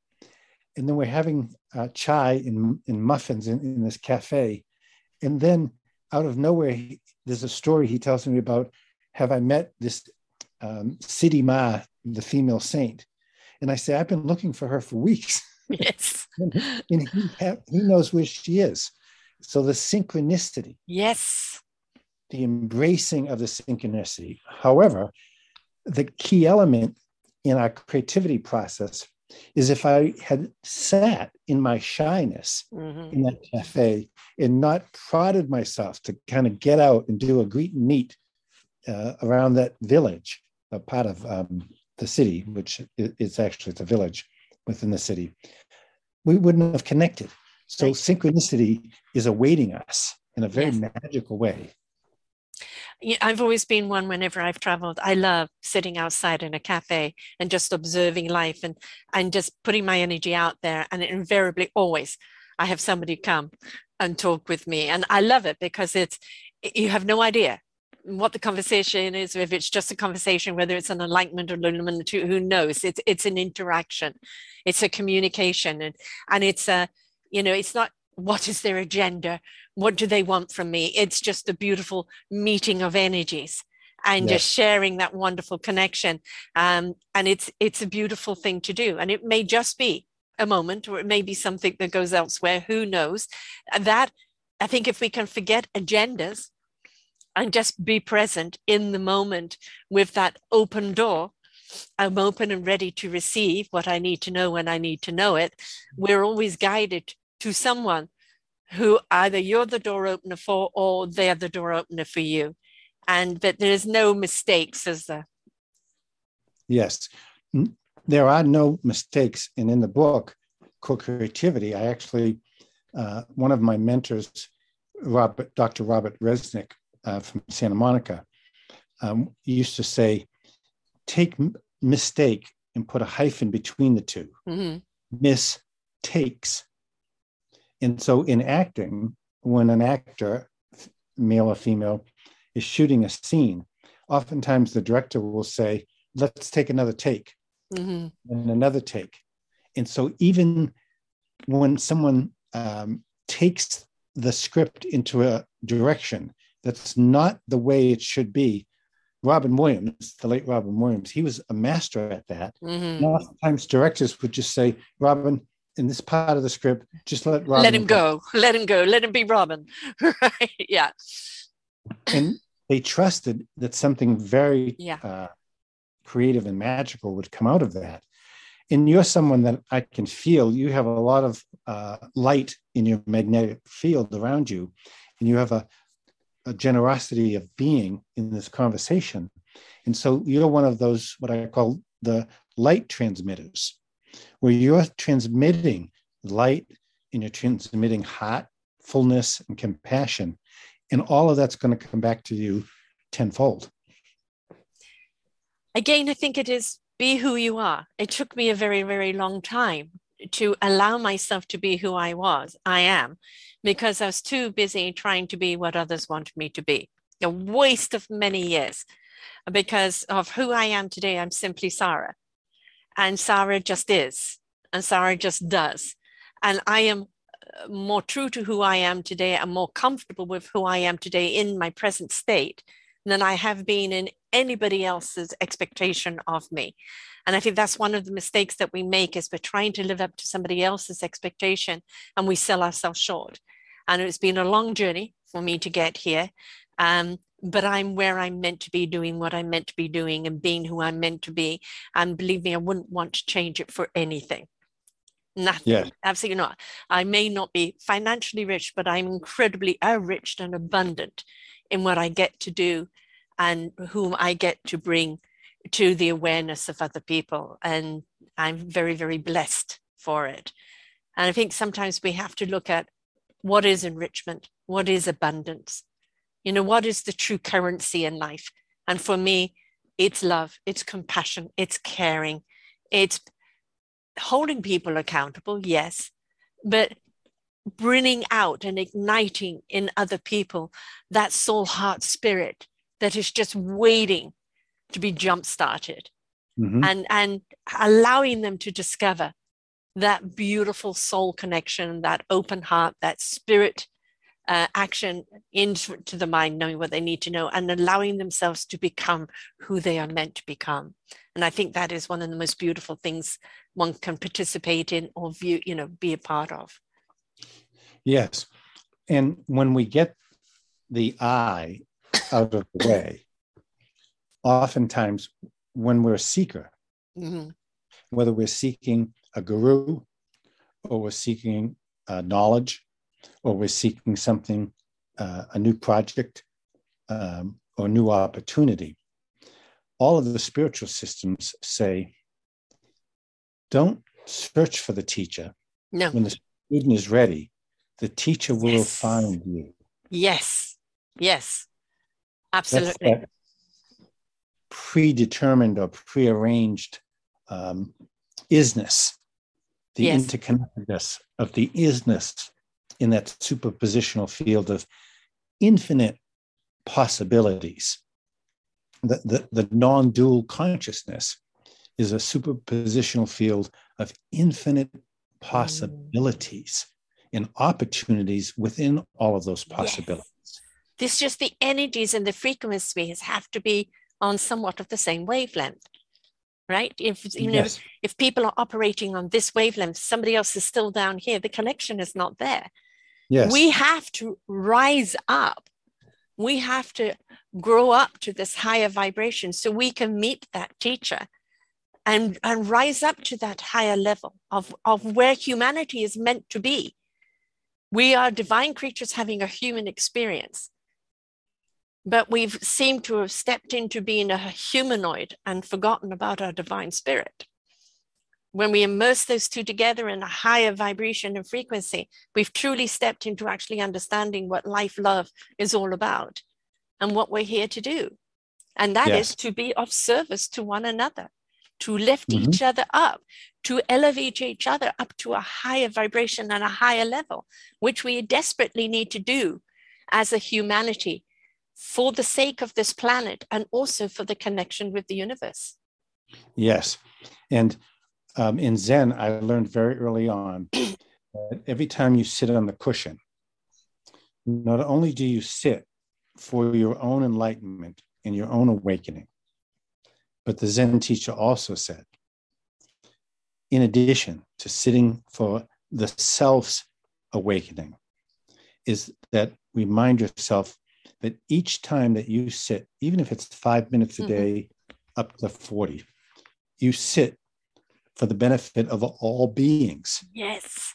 And then we're having uh, chai and, muffins in, in, this cafe. And then out of nowhere, he, there's a story he tells me about have I met this um, Siddhi Ma, the female saint? And I say, I've been looking for her for weeks. Yes. and, and he, ha- he knows where she is. So the synchronicity. Yes. The embracing of the synchronicity. However, the key element in our creativity process is if I had sat in my shyness mm-hmm. in that cafe and not prodded myself to kind of get out and do a greet and meet uh, around that village, a part of um, the city, which is actually the village within the city, we wouldn't have connected. So right. synchronicity is awaiting us in a very yes. magical way. I've always been one whenever I've traveled. I love sitting outside in a cafe and just observing life and, and just putting my energy out there. And invariably, always, I have somebody come and talk with me. And I love it because it's, you have no idea what the conversation is, if it's just a conversation, whether it's an enlightenment or illumination, who knows? It's, it's an interaction, it's a communication. And, and it's a, you know, it's not what is their agenda? What do they want from me? It's just a beautiful meeting of energies and yes. just sharing that wonderful connection. Um, and it's it's a beautiful thing to do. And it may just be a moment, or it may be something that goes elsewhere. Who knows? That I think if we can forget agendas and just be present in the moment with that open door, I'm open and ready to receive what I need to know when I need to know it. We're always guided to someone who either you're the door opener for or they're the door opener for you. And that there's no mistakes, is there? Yes. There are no mistakes. And in the book, Core Creativity, I actually, uh, one of my mentors, Robert, Dr. Robert Resnick uh, from Santa Monica, um, used to say, take mistake and put a hyphen between the 2 mm-hmm. Mistakes and so in acting, when an actor, male or female, is shooting a scene, oftentimes the director will say, let's take another take mm-hmm. and another take. And so even when someone um, takes the script into a direction that's not the way it should be, Robin Williams, the late Robin Williams, he was a master at that. Mm-hmm. oftentimes directors would just say, Robin, in this part of the script, just let Robin let him go. go. Let him go. Let him be Robin. right? Yeah. And they trusted that something very yeah. uh, creative and magical would come out of that. And you're someone that I can feel. You have a lot of uh, light in your magnetic field around you, and you have a, a generosity of being in this conversation. And so you're one of those what I call the light transmitters where you're transmitting light and you're transmitting heart, fullness, and compassion. And all of that's going to come back to you tenfold. Again, I think it is be who you are. It took me a very, very long time to allow myself to be who I was, I am, because I was too busy trying to be what others wanted me to be. A waste of many years because of who I am today. I'm simply Sarah. And Sarah just is, and Sarah just does. And I am uh, more true to who I am today. I'm more comfortable with who I am today in my present state than I have been in anybody else's expectation of me. And I think that's one of the mistakes that we make is we're trying to live up to somebody else's expectation and we sell ourselves short. And it's been a long journey for me to get here. Um, but I'm where I'm meant to be doing what I'm meant to be doing and being who I'm meant to be. And believe me, I wouldn't want to change it for anything. Nothing. Yeah. Absolutely not. I may not be financially rich, but I'm incredibly enriched and abundant in what I get to do and whom I get to bring to the awareness of other people. And I'm very, very blessed for it. And I think sometimes we have to look at what is enrichment, what is abundance, you know, what is the true currency in life. And for me, it's love, it's compassion, it's caring, it's holding people accountable, yes, but bringing out and igniting in other people that soul, heart, spirit that is just waiting to be jump started mm-hmm. and, and allowing them to discover that beautiful soul connection, that open heart, that spirit uh, action into the mind, knowing what they need to know, and allowing themselves to become who they are meant to become. And I think that is one of the most beautiful things one can participate in or view, you know, be a part of. Yes. And when we get the I out of the way, oftentimes when we're a seeker, mm-hmm. whether we're seeking a guru or we're seeking uh, knowledge or we're seeking something, uh, a new project um, or new opportunity, all of the spiritual systems say, don't search for the teacher. No. When the student is ready, the teacher will yes. find you. Yes. Yes. Absolutely. Predetermined or prearranged um, isness, the yes. interconnectedness of the isness in that superpositional field of infinite possibilities. The, the, the non dual consciousness is a superpositional field of infinite possibilities mm. and opportunities within all of those possibilities. Yes. This just the energies and the frequencies have to be on somewhat of the same wavelength right if you know yes. if people are operating on this wavelength somebody else is still down here the connection is not there Yes. We have to rise up. We have to grow up to this higher vibration so we can meet that teacher and, and rise up to that higher level of, of where humanity is meant to be. We are divine creatures having a human experience, but we've seemed to have stepped into being a humanoid and forgotten about our divine spirit when we immerse those two together in a higher vibration and frequency, we've truly stepped into actually understanding what life love is all about and what we're here to do. And that yes. is to be of service to one another, to lift mm-hmm. each other up, to elevate each other up to a higher vibration and a higher level, which we desperately need to do as a humanity for the sake of this planet and also for the connection with the universe. Yes. And um, in Zen, I learned very early on that every time you sit on the cushion, not only do you sit for your own enlightenment and your own awakening, but the Zen teacher also said, in addition to sitting for the self's awakening, is that remind yourself that each time that you sit, even if it's five minutes a mm-hmm. day, mm-hmm. up to 40, you sit for the benefit of all beings. Yes.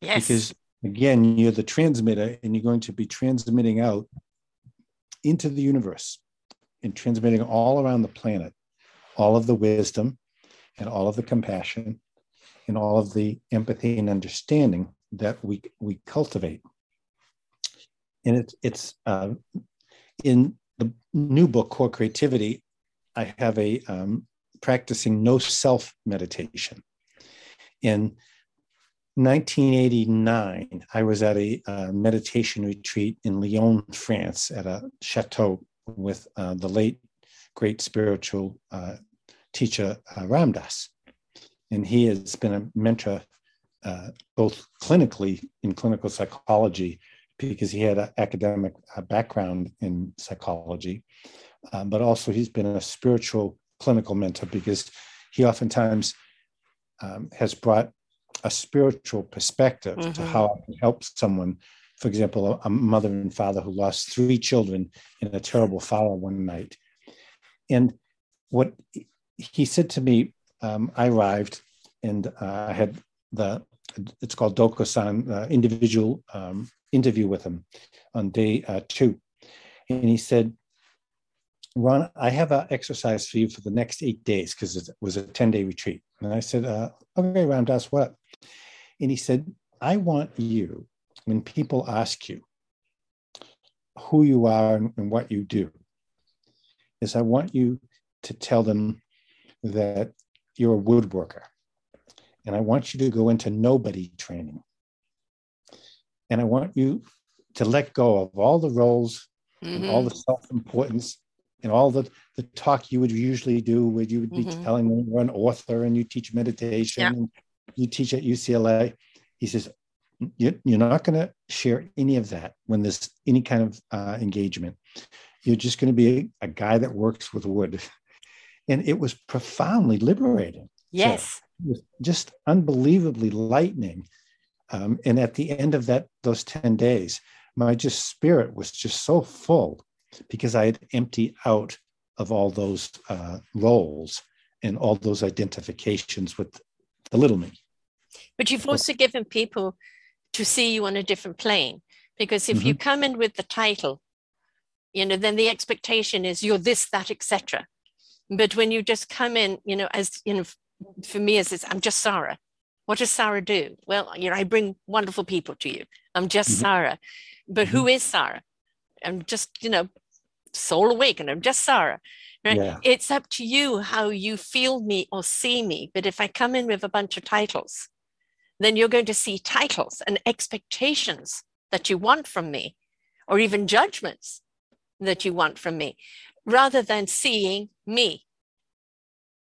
Yes. Because again, you're the transmitter and you're going to be transmitting out into the universe and transmitting all around the planet all of the wisdom and all of the compassion and all of the empathy and understanding that we we cultivate. And it's it's uh, in the new book, Core Creativity. I have a um, practicing no self meditation. In 1989, I was at a uh, meditation retreat in Lyon, France, at a chateau with uh, the late great spiritual uh, teacher uh, Ram Dass. And he has been a mentor uh, both clinically in clinical psychology, because he had an academic uh, background in psychology, but also he's been a spiritual clinical mentor because he oftentimes um, has brought a spiritual perspective mm-hmm. to how I can help someone. For example, a mother and father who lost three children in a terrible fire one night. And what he said to me, um, I arrived and uh, I had the, it's called Dokusan, uh, individual um, interview with him on day uh, two. And he said, Ron, I have an exercise for you for the next eight days because it was a 10 day retreat. And I said, uh, Okay, Ram Dass, what? And he said, I want you, when people ask you who you are and, and what you do, is I want you to tell them that you're a woodworker. And I want you to go into nobody training. And I want you to let go of all the roles mm-hmm. and all the self importance and all the, the talk you would usually do where you would be mm-hmm. telling them you're an author and you teach meditation yeah. and you teach at UCLA. He says, you're not going to share any of that when there's any kind of uh, engagement. You're just going to be a, a, guy that works with wood. And it was profoundly liberating. Yes. So just unbelievably lightening. Um, and at the end of that, those 10 days, my just spirit was just so full because I had emptied out of all those uh, roles and all those identifications with the little me. But you've also given people to see you on a different plane because if mm-hmm. you come in with the title, you know, then the expectation is you're this, that, etc. But when you just come in, you know, as you know, for me as this, I'm just Sarah. What does Sarah do? Well, you know, I bring wonderful people to you. I'm just mm-hmm. Sarah. But mm-hmm. who is Sarah? I'm just, you know, soul awakened. I'm just Sarah. Right? Yeah. It's up to you how you feel me or see me. But if I come in with a bunch of titles, then you're going to see titles and expectations that you want from me, or even judgments that you want from me, rather than seeing me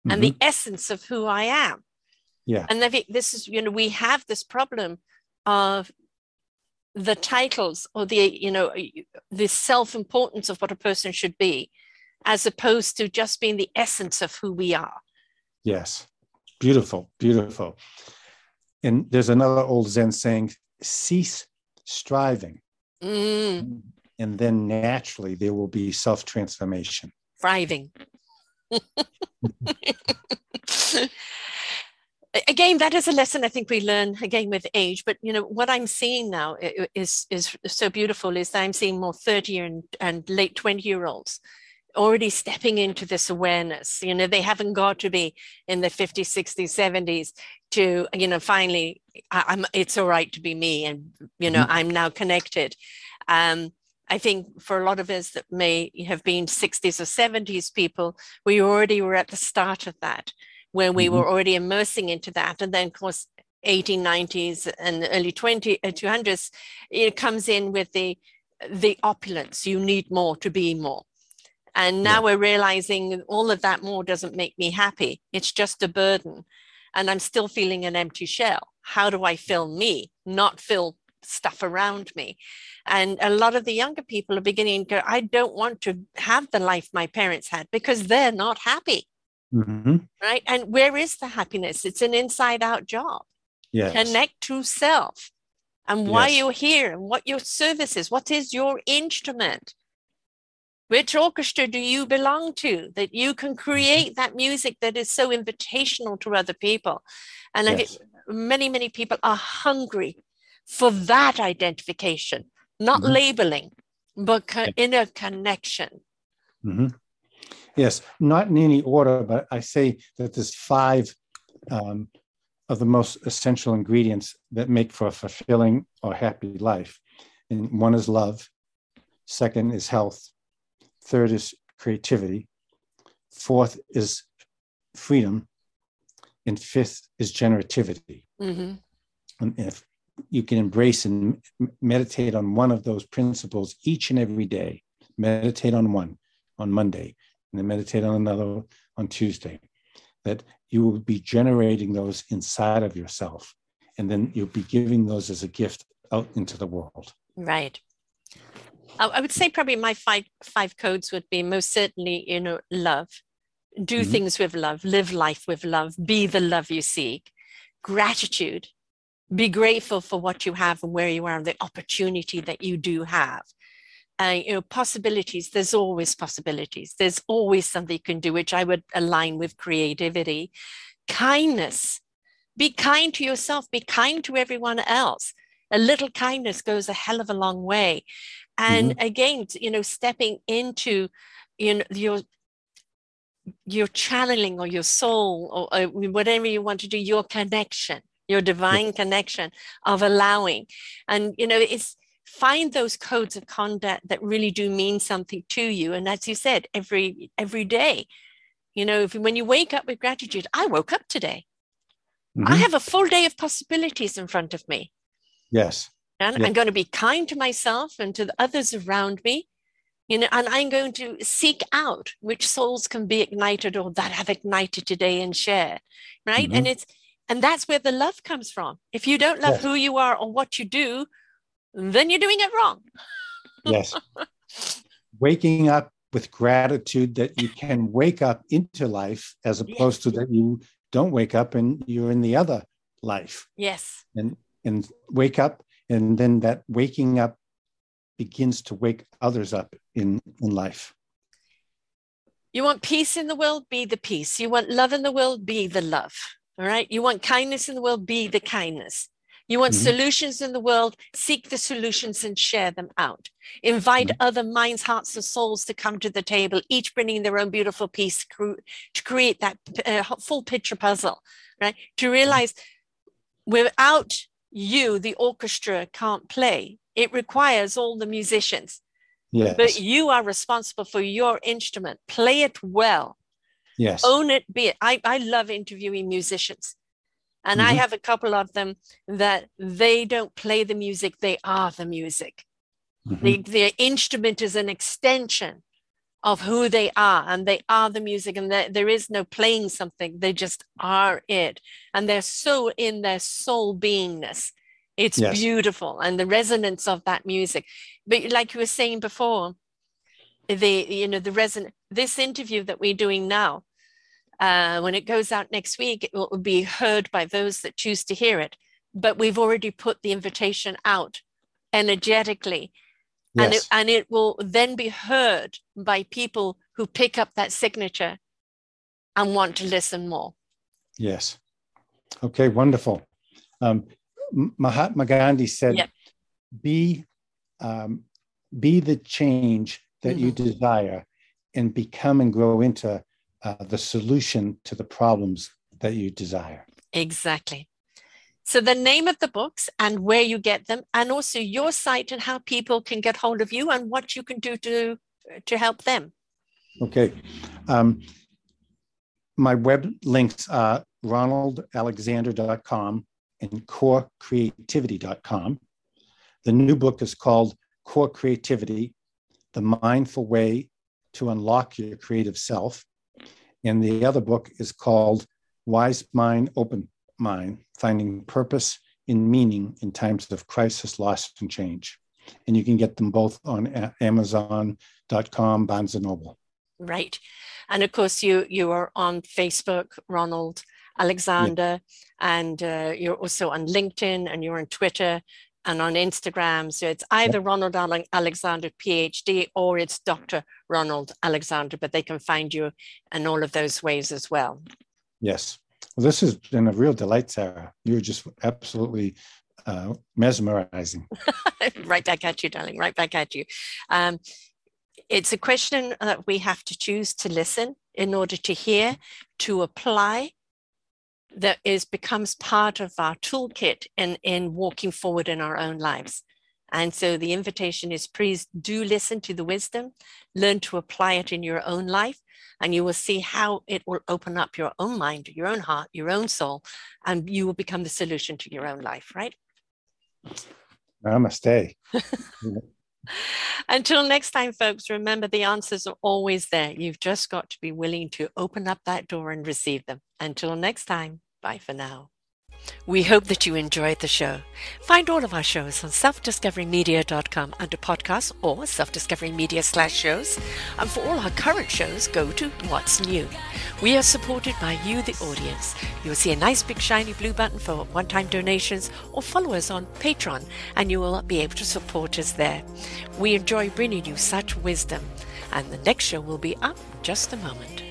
mm-hmm. and the mm-hmm. essence of who I am. Yeah. And this is, you know, we have this problem of the titles or the you know the self-importance of what a person should be as opposed to just being the essence of who we are. Yes. Beautiful beautiful. And there's another old zen saying cease striving. Mm. and then naturally there will be self-transformation. Thriving again that is a lesson i think we learn again with age but you know what i'm seeing now is is so beautiful is that i'm seeing more 30 and, and late 20 year olds already stepping into this awareness. You know they haven't got to be in the 50s 60s 70s to you know finally I, am it's all right to be me and you know mm-hmm. i'm now connected. Um I think for a lot of us that may have been 60s or 70s people, we already were at the start of that when we mm-hmm. were already immersing into that. And then, of course, 1890s and early 20 uh, 200s, it comes in with the the opulence. You need more to be more. And now yeah. we're realizing all of that more doesn't make me happy. It's just a burden. And I'm still feeling an empty shell. How do I fill me, not fill stuff around me? And a lot of the younger people are beginning to go, I don't want to have the life my parents had because they're not happy. Mm-hmm. Right. And where is the happiness? It's an inside out job. Yes. Connect to self and why yes. you're here and what your service is. What is your instrument? Which orchestra do you belong to that you can mm-hmm. create that music that is so invitational to other people? And yes. many, many people are hungry for that identification, not mm-hmm. labeling, but co- inner connection. Mm-hmm. Yes, not in any order, but I say that there's five um, of the most essential ingredients that make for a fulfilling or happy life. And one is love, second is health, third is creativity, fourth is freedom, and fifth is generativity. Mm-hmm. And if you can embrace and meditate on one of those principles each and every day, meditate on one on Monday, and then meditate on another on Tuesday. That you will be generating those inside of yourself, and then you'll be giving those as a gift out into the world. Right. I would say probably my five five codes would be most certainly, you know, love, do mm-hmm. things with love, live life with love, be the love you seek, gratitude, be grateful for what you have and where you are and the opportunity that you do have uh, you know possibilities. There's always possibilities. There's always something you can do which i would align with creativity. Kindness. Be kind to yourself. Be kind to everyone else. A little kindness goes a hell of a long way. And mm-hmm. again, you know, stepping into you know your your channeling or your soul or, or whatever you want to do, your connection, your divine connection of allowing. And you know, it's find those codes of conduct that really do mean something to you. And as you said, every every day, you know, if, when you wake up with gratitude, I woke up today. Mm-hmm. I have a full day of possibilities in front of me. Yes. And yeah. I'm going to be kind to myself and to the others around me. You know, and I'm going to seek out which souls can be ignited or that have ignited today and share. Right. Mm-hmm. And it's and that's where the love comes from. If you don't love yes. who you are or what you do, then you're doing it wrong. yes. Waking up with gratitude that you can wake up into life as opposed yes. to that you don't wake up and you're in the other life. Yes. And and wake up and then that waking up begins to wake others up in in life. You want peace in the world, be the peace. You want love in the world, be the love. All right. You want kindness in the world, be the kindness. You want mm-hmm. solutions in the world, seek the solutions and share them out. Invite mm-hmm. other minds, hearts, and souls to come to the table, each bringing their own beautiful piece to create that uh, full picture puzzle, right? To mm-hmm. realize without you, the orchestra can't play. It requires all the musicians. Yes. But you are responsible for your instrument. Play it well. Yes. Own it, be it. I, I love interviewing musicians and mm-hmm. I have a couple of them that they don't play the music, they are the music. Mm-hmm. The, their instrument is an extension of who they are, and they are the music, and there is no playing something, they just are it. And they're so in their soul beingness. It's yes. beautiful, and the resonance of that music. But like you were saying before, the you know the reson this interview that we're doing now uh, when it goes out next week, it will be heard by those that choose to hear it. But we've already put the invitation out energetically. Yes. And, it, and it will then be heard by people who pick up that signature and want to listen more. Yes. Okay, wonderful. Um, Mahatma Gandhi said, yep. "Be, um, be the change that mm-hmm. you desire, and become and grow into uh, the solution to the problems that you desire. Exactly. So, the name of the books and where you get them, and also your site and how people can get hold of you and what you can do to, to help them. Okay. Um, my web links are ronaldalexander.com and corecreativity.com. The new book is called Core Creativity The Mindful Way to Unlock Your Creative Self. And the other book is called Wise Mind, Open Mind Finding Purpose in Meaning in Times of Crisis, Loss, and Change. And you can get them both on Amazon.com, Barnes and Noble. Right. And of course, you you are on Facebook, Ronald Alexander, yeah. and uh, you're also on LinkedIn and you're on Twitter and on Instagram. So it's either Ronald Alexander PhD or it's Dr. Ronald Alexander, but they can find you in all of those ways as well. Yes. Well, this has been a real delight, Sarah. You're just absolutely uh, mesmerizing. right back at you, darling. Right back at you. Um, it's a question that we have to choose to listen in order to hear, to apply, that is becomes part of our toolkit in, in walking forward in our own lives. And so the invitation is please do listen to the wisdom, learn to apply it in your own life, and you will see how it will open up your own mind, your own heart, your own soul, and you will become the solution to your own life, right? Namaste. Until next time, folks, remember the answers are always there. You've just got to be willing to open up that door and receive them. Until next time, bye for now. We hope that you enjoyed the show. Find all of our shows on selfdiscoverymedia.com under podcasts or selfdiscoverymedia slash shows. And for all our current shows, go to What's New. We are supported by you, the audience. You'll see a nice big shiny blue button for one time donations or follow us on Patreon, and you will be able to support us there. We enjoy bringing you such wisdom. And the next show will be up just a moment.